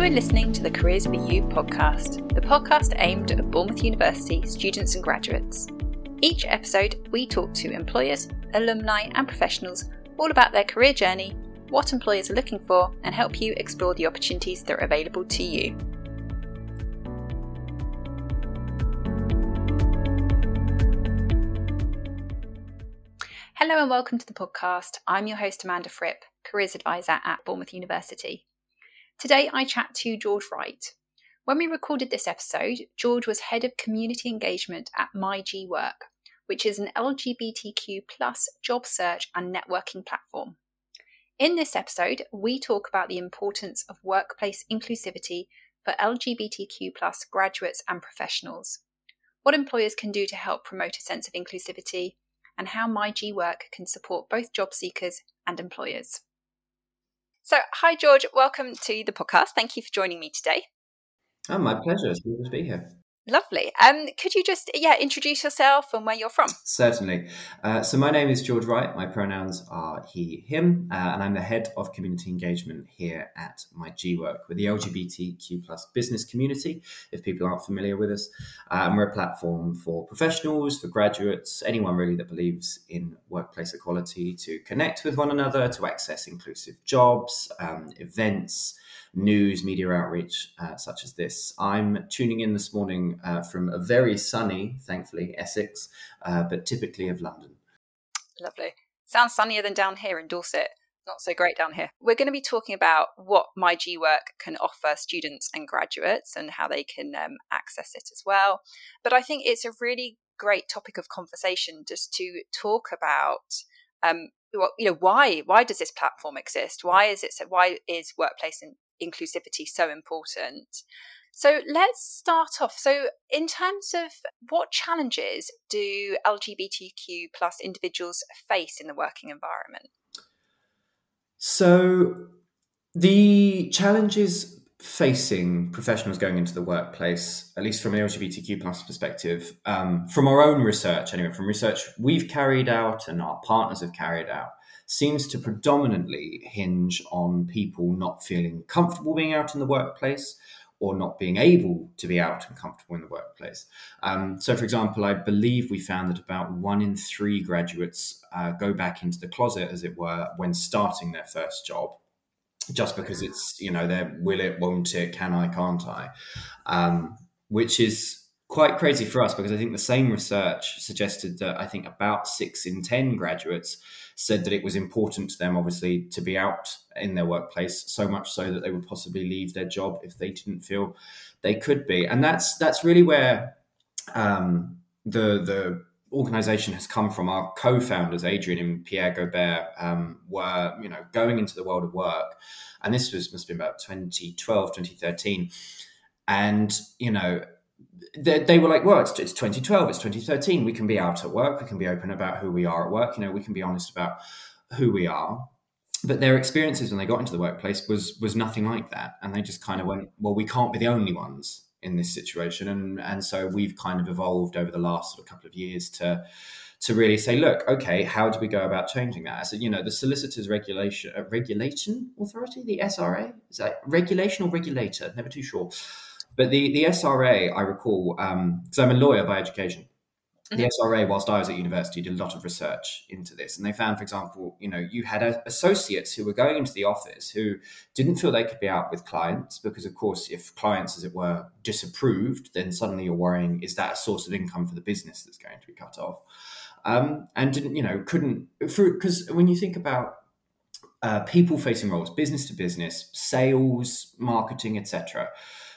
You are listening to the Careers for You podcast, the podcast aimed at Bournemouth University students and graduates. Each episode, we talk to employers, alumni, and professionals all about their career journey, what employers are looking for, and help you explore the opportunities that are available to you. Hello and welcome to the podcast. I'm your host, Amanda Fripp, Careers Advisor at Bournemouth University. Today I chat to George Wright. When we recorded this episode, George was head of community engagement at myGwork, which is an LGBTQ plus job search and networking platform. In this episode, we talk about the importance of workplace inclusivity for LGBTQ plus graduates and professionals, what employers can do to help promote a sense of inclusivity, and how myGwork can support both job seekers and employers. So, hi, George. Welcome to the podcast. Thank you for joining me today. Oh, my pleasure. It's good to be here. Lovely. Um, could you just yeah introduce yourself and where you're from? Certainly. Uh, so my name is George Wright. My pronouns are he, him, uh, and I'm the head of community engagement here at myGwork with the LGBTQ plus business community. If people aren't familiar with us, and we're a platform for professionals, for graduates, anyone really that believes in workplace equality to connect with one another, to access inclusive jobs, um, events news, media outreach uh, such as this. I'm tuning in this morning uh, from a very sunny, thankfully, Essex, uh, but typically of London. Lovely. Sounds sunnier than down here in Dorset. Not so great down here. We're going to be talking about what myGwork can offer students and graduates and how they can um, access it as well. But I think it's a really great topic of conversation just to talk about um, you know why why does this platform exist why is it so why is workplace inclusivity so important. So let's start off. So, in terms of what challenges do LGBTQ plus individuals face in the working environment? So, the challenges facing professionals going into the workplace, at least from an LGBTQ plus perspective, um, from our own research, anyway, from research we've carried out and our partners have carried out, seems to predominantly hinge on people not feeling comfortable being out in the workplace or not being able to be out and comfortable in the workplace. Um, so, for example, I believe we found that about one in three graduates uh, go back into the closet, as it were, when starting their first job. Just because it's, you know, they're will it, won't it, can I, can't I? Um, which is quite crazy for us because I think the same research suggested that I think about six in 10 graduates said that it was important to them, obviously, to be out in their workplace, so much so that they would possibly leave their job if they didn't feel they could be. And that's that's really where um, the the organization has come from. Our co-founders, Adrian and Pierre Gaubert, um, were you know going into the world of work, and this was must have been about 2012, 2013, and you know they, they, were like, well, it's, it's 2012, it's 2013. We can be out at work. We can be open about who we are at work. You know, we can be honest about who we are. But their experiences when they got into the workplace was was nothing like that, and they just kind of went, well, we can't be the only ones in this situation, and and so we've kind of evolved over the last sort of couple of years to to really say, look, okay, how do we go about changing that? So, you know, the Solicitors Regulation uh, Regulation Authority, the SRA, is that regulation or regulator? Never too sure but the, the SRA, I recall, because um, I'm a lawyer by education, the mm-hmm. SRA, whilst I was at university, did a lot of research into this. And they found, for example, you know, you had associates who were going into the office who didn't feel they could be out with clients because, of course, if clients, as it were, disapproved, then suddenly you're worrying, is that a source of income for the business that's going to be cut off? Um, and didn't, you know, couldn't, because when you think about uh, people facing roles, business to business, sales, marketing, etc.,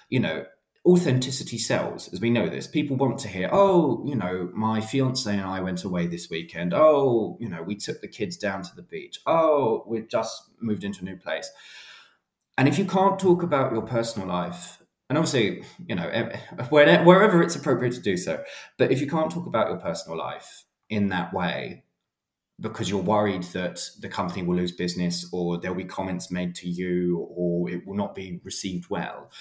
you know, authenticity sells, as we know this. People want to hear, oh, you know, my fiance and I went away this weekend. Oh, you know, we took the kids down to the beach. Oh, we've just moved into a new place. And if you can't talk about your personal life, and obviously, you know, wherever it's appropriate to do so, but if you can't talk about your personal life in that way, because you're worried that the company will lose business or there'll be comments made to you or it will not be received well,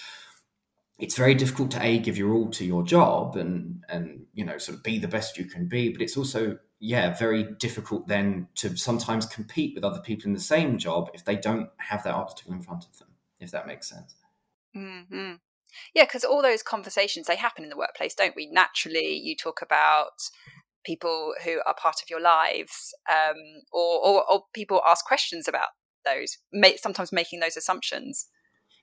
it's very difficult to a give your all to your job and and you know sort of be the best you can be but it's also yeah very difficult then to sometimes compete with other people in the same job if they don't have that obstacle in front of them if that makes sense Mm-hmm. Yeah, because all those conversations they happen in the workplace, don't we? Naturally, you talk about people who are part of your lives, um, or, or, or people ask questions about those, sometimes making those assumptions.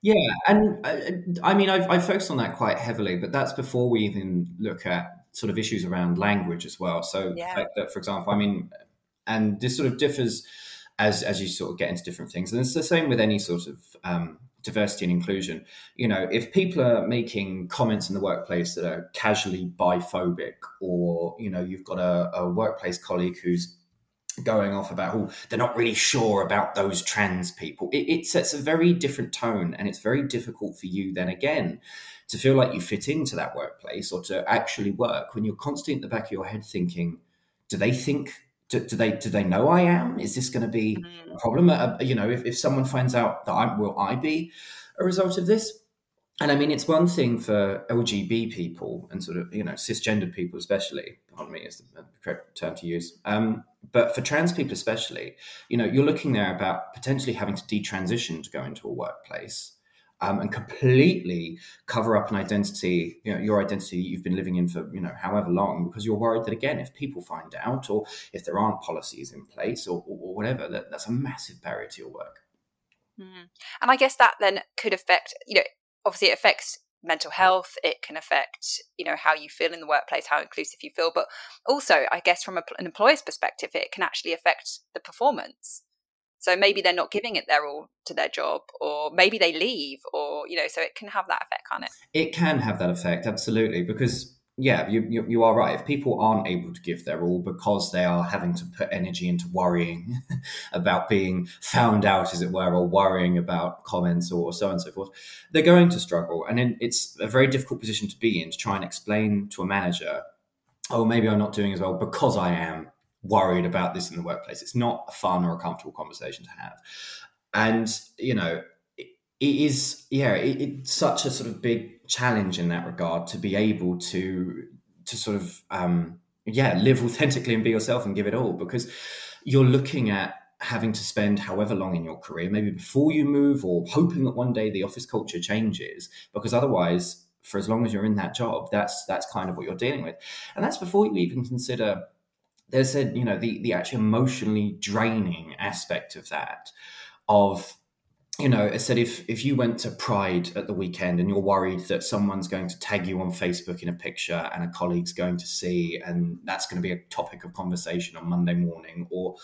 Yeah, and uh, I mean, I've, I've focused on that quite heavily, but that's before we even look at sort of issues around language as well. So, yeah. that, for example, I mean, and this sort of differs as as you sort of get into different things, and it's the same with any sort of um, diversity and inclusion. You know, if people are making comments in the workplace that are casually biphobic, or you know, you've got a, a workplace colleague who's going off about oh they're not really sure about those trans people. It, it, sets a very different tone and it's very difficult for you then again to feel like you fit into that workplace or to actually work when you're constantly in the back of your head thinking do they think do, do they do they know i am? Is this going to be a mm. problem? Uh, you know if, if someone finds out that i will i be a result of this and I mean, it's one thing for LGB people and sort of, you know, cisgendered people, especially, pardon me, is the correct term to use. Um, but for trans people, especially, you know, you're looking there about potentially having to detransition to go into a workplace um, and completely cover up an identity, you know, your identity you've been living in for, you know, however long, because you're worried that, again, if people find out or if there aren't policies in place or, or whatever, that, that's a massive barrier to your work. Mm. And I guess that then could affect, you know, obviously it affects mental health it can affect you know how you feel in the workplace how inclusive you feel but also i guess from a, an employer's perspective it can actually affect the performance. So maybe they're not giving it their all to their job or maybe they leave or you know so it can have that effect can't it? It can have that effect absolutely because yeah, you, you, you are right. If people aren't able to give their all because they are having to put energy into worrying about being found out, as it were, or worrying about comments or so on and so forth, they're going to struggle. And it's a very difficult position to be in to try and explain to a manager, oh, maybe I'm not doing as well because I am worried about this in the workplace. It's not a fun or a comfortable conversation to have. And, you know, it is yeah it, it's such a sort of big challenge in that regard to be able to to sort of um yeah live authentically and be yourself and give it all because you're looking at having to spend however long in your career maybe before you move or hoping that one day the office culture changes because otherwise for as long as you're in that job that's that's kind of what you're dealing with. And that's before you even consider there's a you know the the actual emotionally draining aspect of that of you know, I said if if you went to Pride at the weekend and you're worried that someone's going to tag you on Facebook in a picture and a colleague's going to see, and that's going to be a topic of conversation on Monday morning, or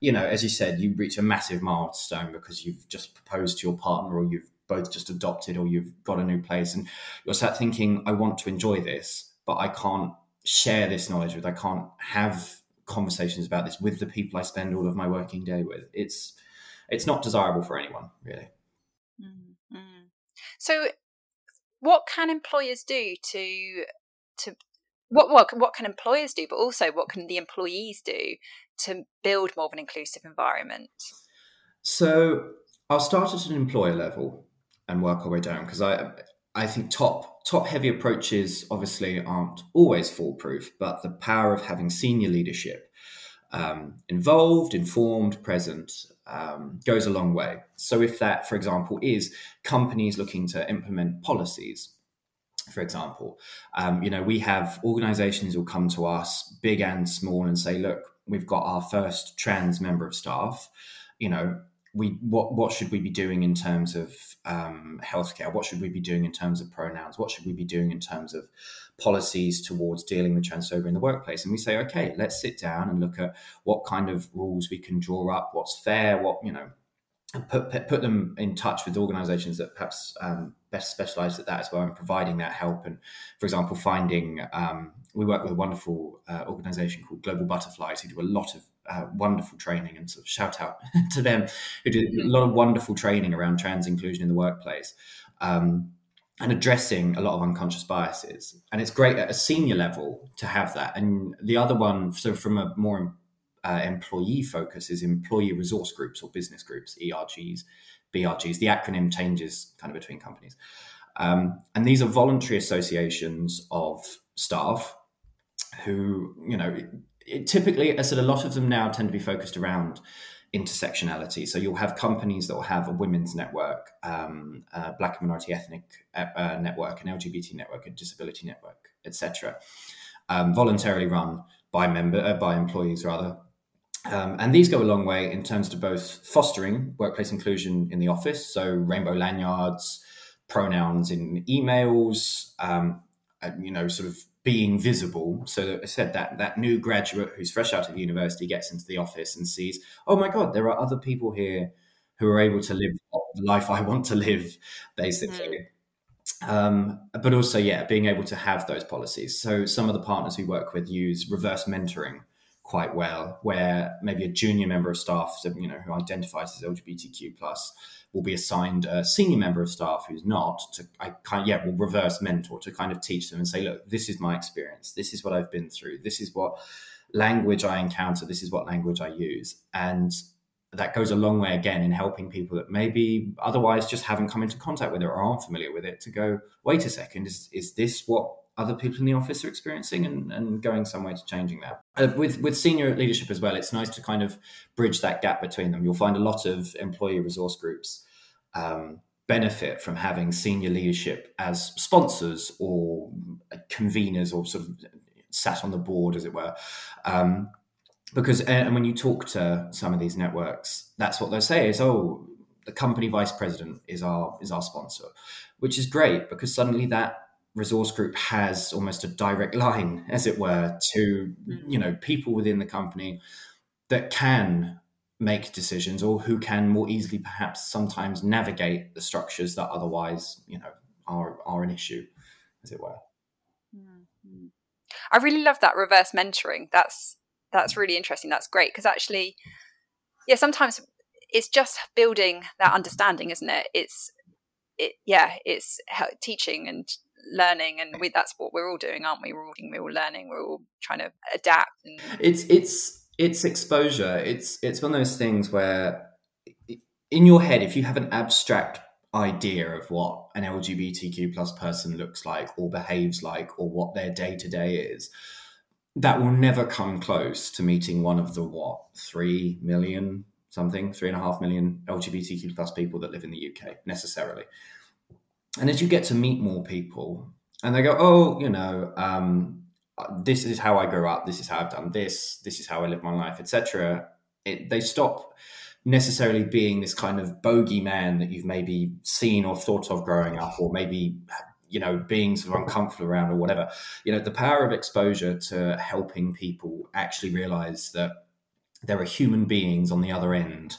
you know, as you said, you reach a massive milestone because you've just proposed to your partner, or you've both just adopted, or you've got a new place, and you're sat thinking, I want to enjoy this, but I can't share this knowledge with, I can't have conversations about this with the people I spend all of my working day with. It's it's not desirable for anyone really. Mm-hmm. So, what can employers do to to what what what can employers do, but also what can the employees do to build more of an inclusive environment? So, I'll start at an employer level and work our way down because I I think top top heavy approaches obviously aren't always foolproof, but the power of having senior leadership um, involved, informed, present, um, goes a long way. So, if that, for example, is companies looking to implement policies, for example, um, you know, we have organizations who come to us, big and small, and say, look, we've got our first trans member of staff, you know, we what what should we be doing in terms of um, healthcare? What should we be doing in terms of pronouns? What should we be doing in terms of policies towards dealing with transphobia in the workplace? And we say, okay, let's sit down and look at what kind of rules we can draw up, what's fair, what you know, and put put them in touch with organisations that perhaps um, best specialised at that as well, and providing that help. And for example, finding um, we work with a wonderful uh, organisation called Global Butterflies who do a lot of uh, wonderful training and sort of shout out to them who do a lot of wonderful training around trans inclusion in the workplace um, and addressing a lot of unconscious biases. And it's great at a senior level to have that. And the other one, so from a more uh, employee focus, is employee resource groups or business groups, ERGs, BRGs. The acronym changes kind of between companies. Um, and these are voluntary associations of staff who, you know, it, typically, I said, a lot of them now tend to be focused around intersectionality. So you'll have companies that will have a women's network, um, a black minority ethnic uh, uh network, an LGBT network, a disability network, etc., um, voluntarily run by member uh, by employees rather. Um, and these go a long way in terms of both fostering workplace inclusion in the office, so rainbow lanyards, pronouns in emails, um, and, you know, sort of being visible. So that I said that that new graduate who's fresh out of university gets into the office and sees, oh my god, there are other people here who are able to live the life I want to live, basically. Mm. Um, but also, yeah, being able to have those policies. So some of the partners we work with use reverse mentoring quite well, where maybe a junior member of staff, you know, who identifies as LGBTQ plus, will be assigned a senior member of staff who's not to I kind yeah will reverse mentor to kind of teach them and say look this is my experience. This is what I've been through. This is what language I encounter. This is what language I use. And that goes a long way again in helping people that maybe otherwise just haven't come into contact with it or aren't familiar with it to go wait a second. Is, is this what other people in the office are experiencing and, and going some way to changing that. Uh, with with senior leadership as well, it's nice to kind of bridge that gap between them. You'll find a lot of employee resource groups um, benefit from having senior leadership as sponsors or conveners or sort of sat on the board, as it were. Um, because and when you talk to some of these networks, that's what they'll say is, "Oh, the company vice president is our is our sponsor," which is great because suddenly that resource group has almost a direct line, as it were, to you know people within the company that can make decisions or who can more easily perhaps sometimes navigate the structures that otherwise you know are are an issue as it were. Mm-hmm. i really love that reverse mentoring. That's that's really interesting. That's great because actually yeah sometimes it's just building that understanding isn't it? It's it yeah it's teaching and learning and we, that's what we're all doing aren't we? We're all, we're all learning we're all trying to adapt and... it's it's it's exposure. It's it's one of those things where in your head if you have an abstract idea of what an lgbtq plus person looks like or behaves like or what their day to day is that will never come close to meeting one of the what three million something three and a half million lgbtq plus people that live in the uk necessarily and as you get to meet more people and they go oh you know um, this is how i grew up this is how i've done this this is how i live my life etc they stop necessarily being this kind of bogeyman that you've maybe seen or thought of growing up or maybe you know being sort of uncomfortable around or whatever. You know the power of exposure to helping people actually realize that there are human beings on the other end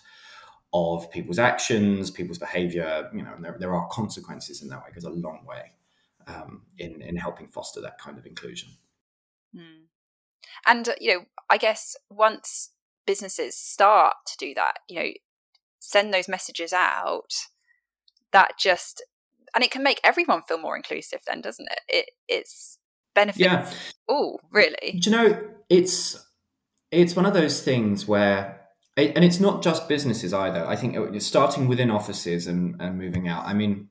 of people's actions, people's behavior. You know, there, there are consequences in that way. It goes a long way um, in in helping foster that kind of inclusion. Mm. And uh, you know, I guess once businesses start to do that, you know, send those messages out, that just and it can make everyone feel more inclusive. Then, doesn't it? It it's benefit. Yeah. Oh, really? Do you know? It's it's one of those things where and it's not just businesses either. I think uh, starting within offices and, and moving out. I mean,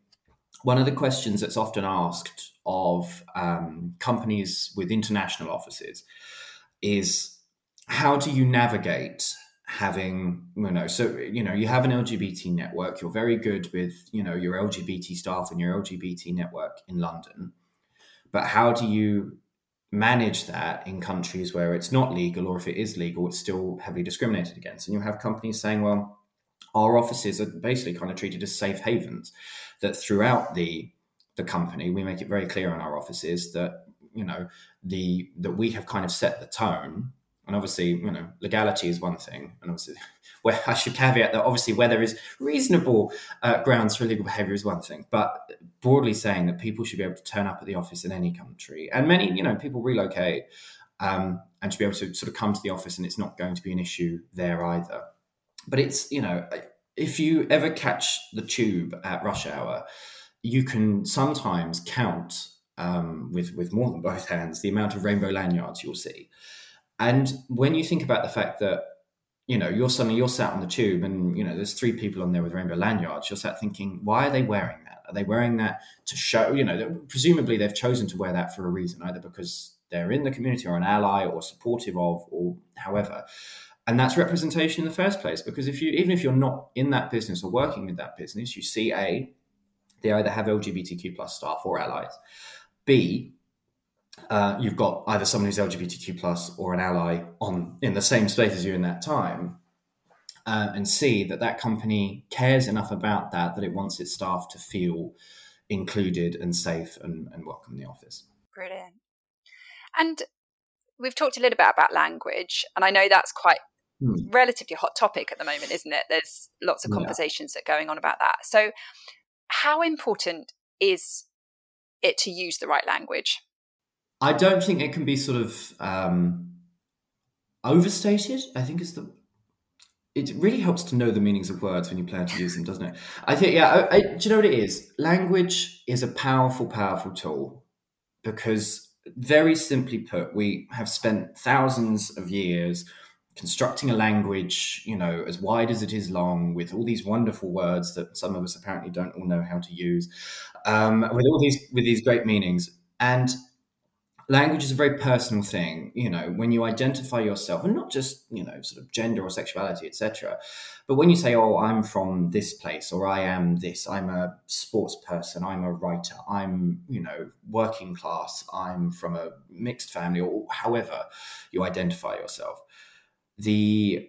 one of the questions that's often asked of um, companies with international offices is how do you navigate having you know so you know you have an lgbt network you're very good with you know your lgbt staff and your lgbt network in london but how do you manage that in countries where it's not legal, or if it is legal, it's still heavily discriminated against. And you have companies saying, well, our offices are basically kind of treated as safe havens, that throughout the the company, we make it very clear in our offices that you know the that we have kind of set the tone and obviously, you know, legality is one thing, and obviously, where I should caveat that obviously where there is reasonable uh, grounds for illegal behaviour is one thing, but broadly saying that people should be able to turn up at the office in any country, and many, you know, people relocate um, and should be able to sort of come to the office, and it's not going to be an issue there either. But it's, you know, if you ever catch the tube at rush hour, you can sometimes count um, with with more than both hands the amount of rainbow lanyards you'll see. And when you think about the fact that you know you're suddenly you're sat on the tube and you know there's three people on there with rainbow lanyards, you're sat thinking, why are they wearing that? Are they wearing that to show? You know, presumably they've chosen to wear that for a reason, either because they're in the community or an ally or supportive of or however. and that's representation in the first place because if you even if you're not in that business or working with that business you see a they either have lgbtq plus staff or allies b uh, you've got either someone who's lgbtq plus or an ally on in the same space as you in that time uh, and see that that company cares enough about that that it wants its staff to feel included and safe and, and welcome in the office brilliant and we've talked a little bit about language and i know that's quite hmm. relatively hot topic at the moment, isn't it? There's lots of conversations yeah. that are going on about that. So, how important is it to use the right language? I don't think it can be sort of um, overstated. I think it's the it really helps to know the meanings of words when you plan to use them, doesn't it? I think, yeah. I, I, do you know what it is? Language is a powerful, powerful tool because, very simply put, we have spent thousands of years constructing a language, you know, as wide as it is long, with all these wonderful words that some of us apparently don't all know how to use, um, with all these with these great meanings. And language is a very personal thing, you know, when you identify yourself, and not just you know, sort of gender or sexuality, etc. But when you say, "Oh, I'm from this place," or "I am this," I'm a sports person, I'm a writer, I'm you know, working class, I'm from a mixed family, or however you identify yourself the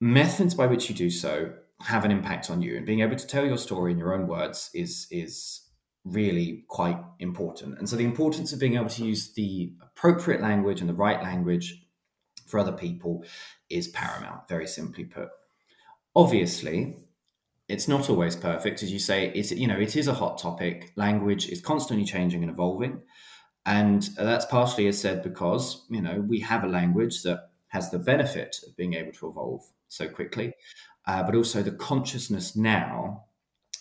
methods by which you do so have an impact on you and being able to tell your story in your own words is is really quite important. And so the importance of being able to use the appropriate language and the right language for other people is paramount very simply put. Obviously it's not always perfect. As you say it's you know it is a hot topic. Language is constantly changing and evolving. And that's partially as said because you know we have a language that has the benefit of being able to evolve so quickly, uh, but also the consciousness now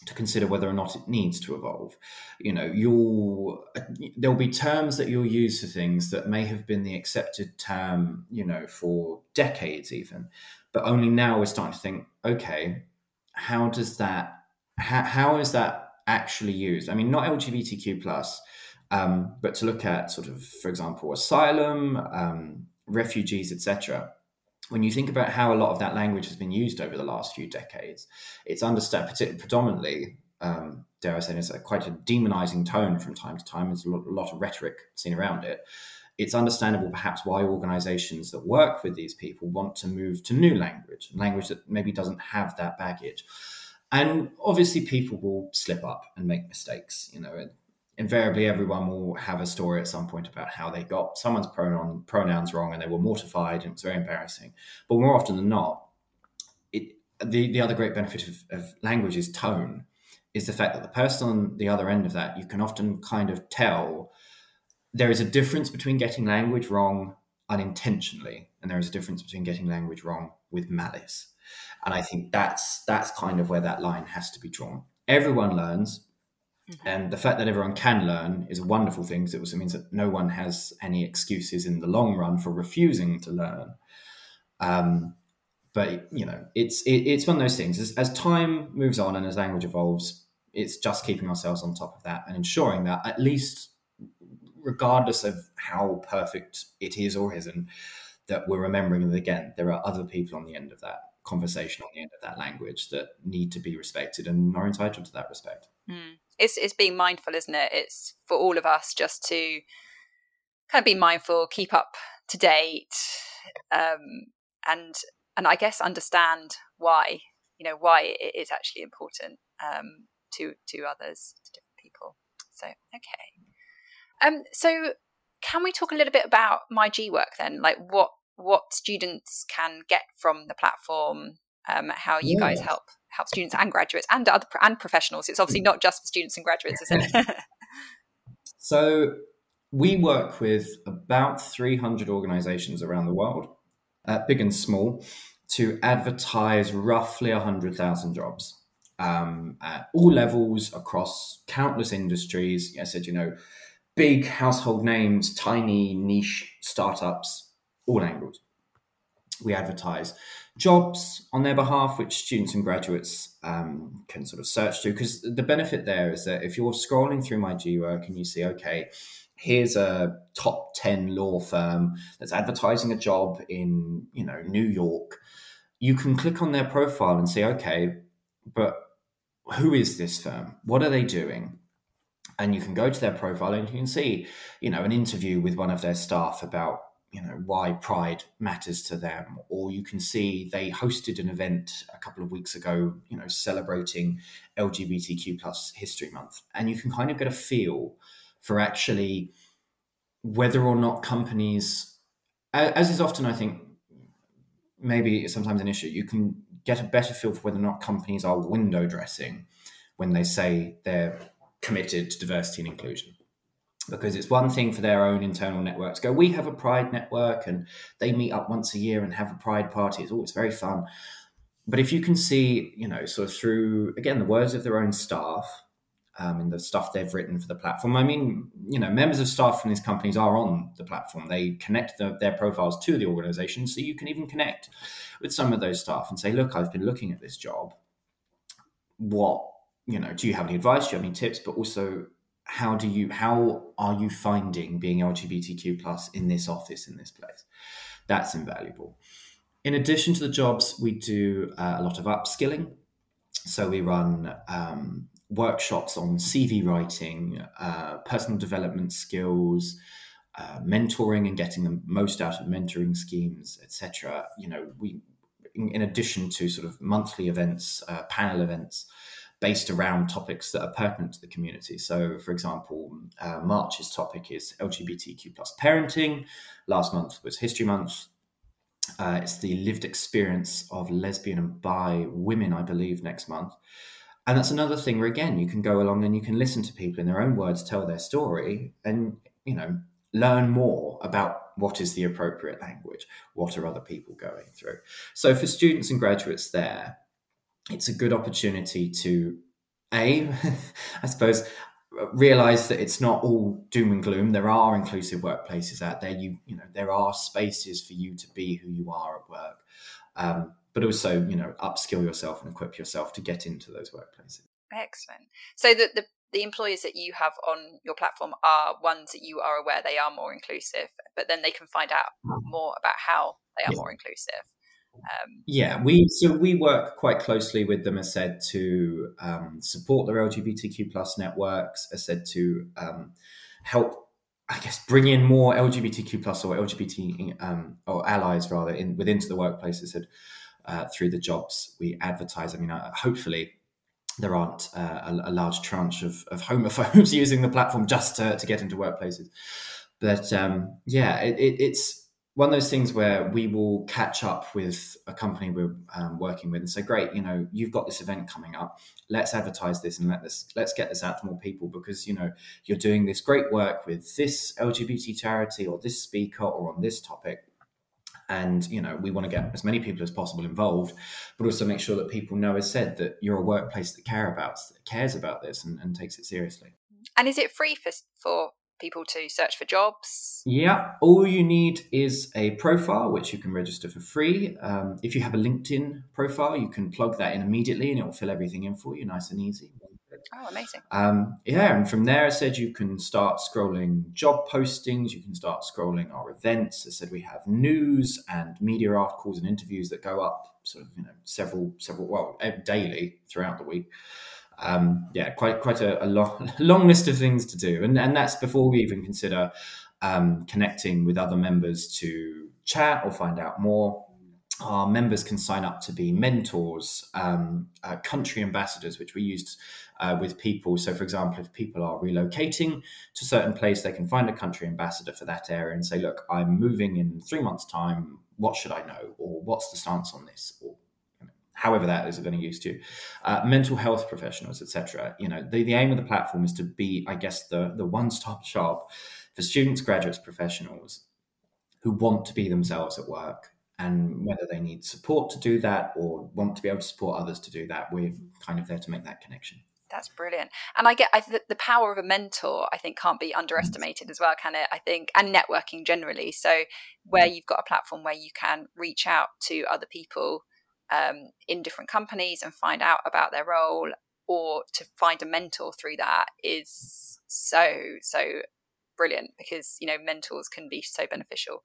to consider whether or not it needs to evolve. You know, you'll there'll be terms that you'll use for things that may have been the accepted term, you know, for decades even, but only now we're starting to think, okay, how does that how, how is that actually used? I mean, not LGBTQ plus, um, but to look at sort of, for example, asylum, um, refugees, etc. When you think about how a lot of that language has been used over the last few decades, it's understood predominantly, um, dare I say, it's a, quite a demonizing tone from time to time. There's a lot, a lot of rhetoric seen around it. It's understandable, perhaps, why organizations that work with these people want to move to new language, language that maybe doesn't have that baggage. And obviously, people will slip up and make mistakes. You know, invariably everyone will have a story at some point about how they got someone's pronoun pronouns wrong and they were mortified and it was very embarrassing. But more often than not, it the, the other great benefit of, of language is tone, is the fact that the person on the other end of that, you can often kind of tell there is a difference between getting language wrong unintentionally, and there is a difference between getting language wrong with malice. And I think that's that's kind of where that line has to be drawn. Everyone learns, Mm-hmm. And the fact that everyone can learn is a wonderful thing because it also means that no one has any excuses in the long run for refusing to learn. Um, but you know, it's it, it's one of those things. As, as time moves on and as language evolves, it's just keeping ourselves on top of that and ensuring that at least, regardless of how perfect it is or isn't, that we're remembering that again there are other people on the end of that conversation on the end of that language that need to be respected and are entitled to that respect. Mm it's it's being mindful, isn't it? It's for all of us just to kind of be mindful, keep up to date, um, and and I guess understand why you know why it is actually important um, to to others, to different people. So okay, um, so can we talk a little bit about myGwork then? Like what what students can get from the platform, um, how you yeah. guys help help students and graduates and other and professionals. It's obviously not just for students and graduates, is it? so we work with about 300 organizations around the world, uh, big and small, to advertise roughly 100,000 jobs um, at all levels across countless industries. I said, you know, big household names, tiny niche startups, all angles. We advertise jobs on their behalf, which students and graduates um, can sort of search to. Because the benefit there is that if you're scrolling through myGwork and you see, okay, here's a top 10 law firm that's advertising a job in you know new york you can click on their profile and say okay but who is this firm what are they doing and you can go to their profile and you can see you know an interview with one of their staff about you know why pride matters to them or you can see they hosted an event a couple of weeks ago you know celebrating lgbtq plus history month and you can kind of get a feel for actually whether or not companies, as is often, I think, maybe sometimes an issue, you can get a better feel for whether or not companies are window dressing when they say they're committed to diversity and inclusion. Because it's one thing for their own internal networks go, we have a pride network and they meet up once a year and have a pride party. It's always very fun. But if you can see, you know, sort of through, again, the words of their own staff, um, and the stuff they've written for the platform. I mean, you know, members of staff from these companies are on the platform. They connect the, their profiles to the organization, so you can even connect with some of those staff and say, "Look, I've been looking at this job. What you know? Do you have any advice? Do you have any tips? But also, how do you how are you finding being LGBTQ plus in this office in this place? That's invaluable. In addition to the jobs, we do uh, a lot of upskilling. So we run um, workshops on CV writing, uh, personal development skills, uh, mentoring and getting the most out of mentoring schemes, etc. You know, we, in, in, addition to sort of monthly events, uh, panel events based around topics that are pertinent to the community. So, for example, uh, March's topic is LGBTQ plus parenting. Last month was History Month. Uh, it's the lived experience of lesbian and bi women, I believe, next month. And that's another thing where again you can go along and you can listen to people in their own words tell their story and you know learn more about what is the appropriate language, what are other people going through. So for students and graduates there, it's a good opportunity to a I suppose realize that it's not all doom and gloom. There are inclusive workplaces out there. You you know there are spaces for you to be who you are at work. Um, but also you know upskill yourself and equip yourself to get into those workplaces. Excellent. So the, the the employers that you have on your platform are ones that you are aware they are more inclusive but then they can find out more about how they are yeah. more inclusive um, yeah we so we work quite closely with them as said to um, support their lgbtq plus networks as said to um, help I guess bring in more LGBTQ plus or LGBT um, or allies rather in within to the workplace. I said uh, through the jobs we advertise. I mean, uh, hopefully there aren't uh, a, a, large tranche of, of homophobes using the platform just to, to get into workplaces. But um, yeah, it, it, it's one of those things where we will catch up with a company we're um, working with and say, "Great, you know, you've got this event coming up. Let's advertise this and let this let's get this out to more people because you know you're doing this great work with this LGBT charity or this speaker or on this topic." and you know we want to get as many people as possible involved but also make sure that people know as said that you're a workplace that care about that cares about this and, and takes it seriously and is it free for for people to search for jobs? Yeah, all you need is a profile, which you can register for free. Um, if you have a LinkedIn profile, you can plug that in immediately and it will fill everything in for you, nice and easy. Oh, amazing. Um, yeah, and from there, I said you can start scrolling job postings, you can start scrolling our events. I said we have news and media articles and interviews that go up sort of, you know, several, several, well, daily throughout the week. Um, yeah, quite quite a, a long, long list of things to do, and and that's before we even consider um, connecting with other members to chat or find out more our members can sign up to be mentors, um, uh, country ambassadors, which we used uh, with people. So, for example, if people are relocating to a certain place, they can find a country ambassador for that area and say, "Look, I'm moving in three months' time. What should I know, or what's the stance on this, or however that is going to use to uh, mental health professionals, etc. You know, the, the aim of the platform is to be, I guess, the the one stop shop for students, graduates, professionals who want to be themselves at work. And whether they need support to do that or want to be able to support others to do that we're kind of there to make that connection. That's brilliant. And i get I, the, the power of a mentor i think can't be underestimated as well can it? I think and networking generally. So where you've got a platform where you can reach out to other people um, in different companies and find out about their role or to find a mentor through that is so so brilliant because you know mentors can be so beneficial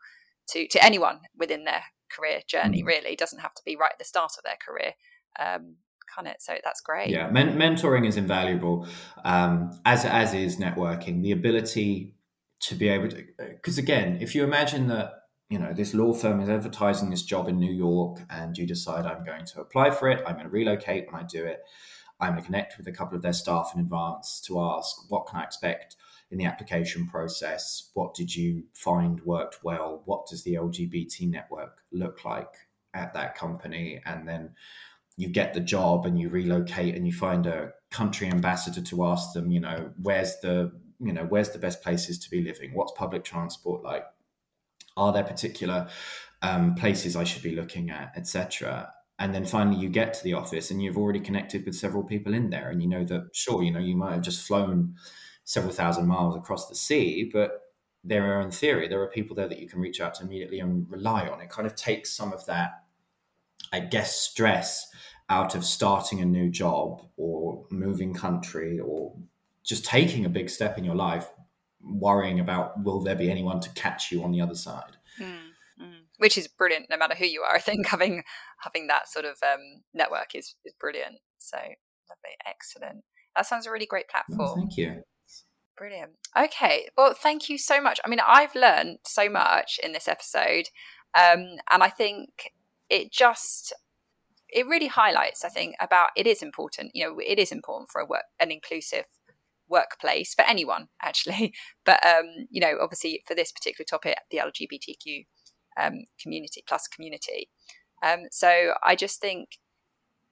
to to anyone within their career journey. Mm. Really, it doesn't have to be right at the start of their career. Um, can it? So that's great. Yeah, Men- mentoring is invaluable, um, as as is networking. The ability to be able to, because again, if you imagine that you know this law firm is advertising this job in New York, and you decide I'm going to apply for it, I'm going to relocate when I do it. I'm going to connect with a couple of their staff in advance to ask what can I expect in the application process? What did you find worked well? What does the LGBT network look like at that company? And then you get the job and you relocate and you find a country ambassador to ask them, you know, where's the you know where's the best places to be living? What's public transport like? Are there particular um, places I should be looking at, etc and then finally you get to the office and you've already connected with several people in there and you know that sure you know you might have just flown several thousand miles across the sea but there are in theory there are people there that you can reach out to immediately and rely on. It kind of takes some of that i guess stress out of starting a new job or moving country or just taking a big step in your life worrying about will there be anyone to catch you on the other side mm which is brilliant no matter who you are. I think having having that sort of um, network is is brilliant. So lovely, excellent. That sounds a really great platform. Oh, thank you. Brilliant. Okay. Well, thank you so much. I mean, I've learned so much in this episode. Um, and I think it just it really highlights, I think, about it is important. You know, it is important for a work an inclusive workplace for anyone, actually. But um, you know, obviously for this particular topic, the LGBTQ um, community plus community. Um, so I just think,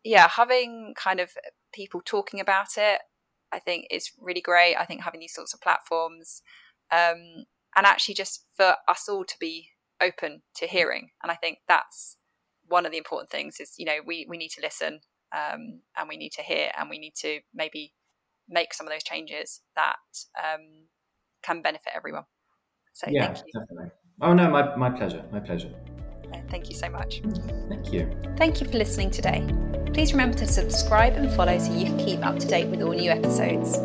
yeah, having kind of people talking about it, I think is really great. I think having these sorts of platforms, um, and actually just for us all to be open to hearing, and I think that's one of the important things. Is you know we we need to listen, um, and we need to hear, and we need to maybe make some of those changes that um, can benefit everyone. So yeah, definitely. Oh, no, my, my pleasure. My pleasure. Thank you so much. Thank you. Thank you for listening today. Please remember to subscribe and follow so you can keep up to date with all new episodes.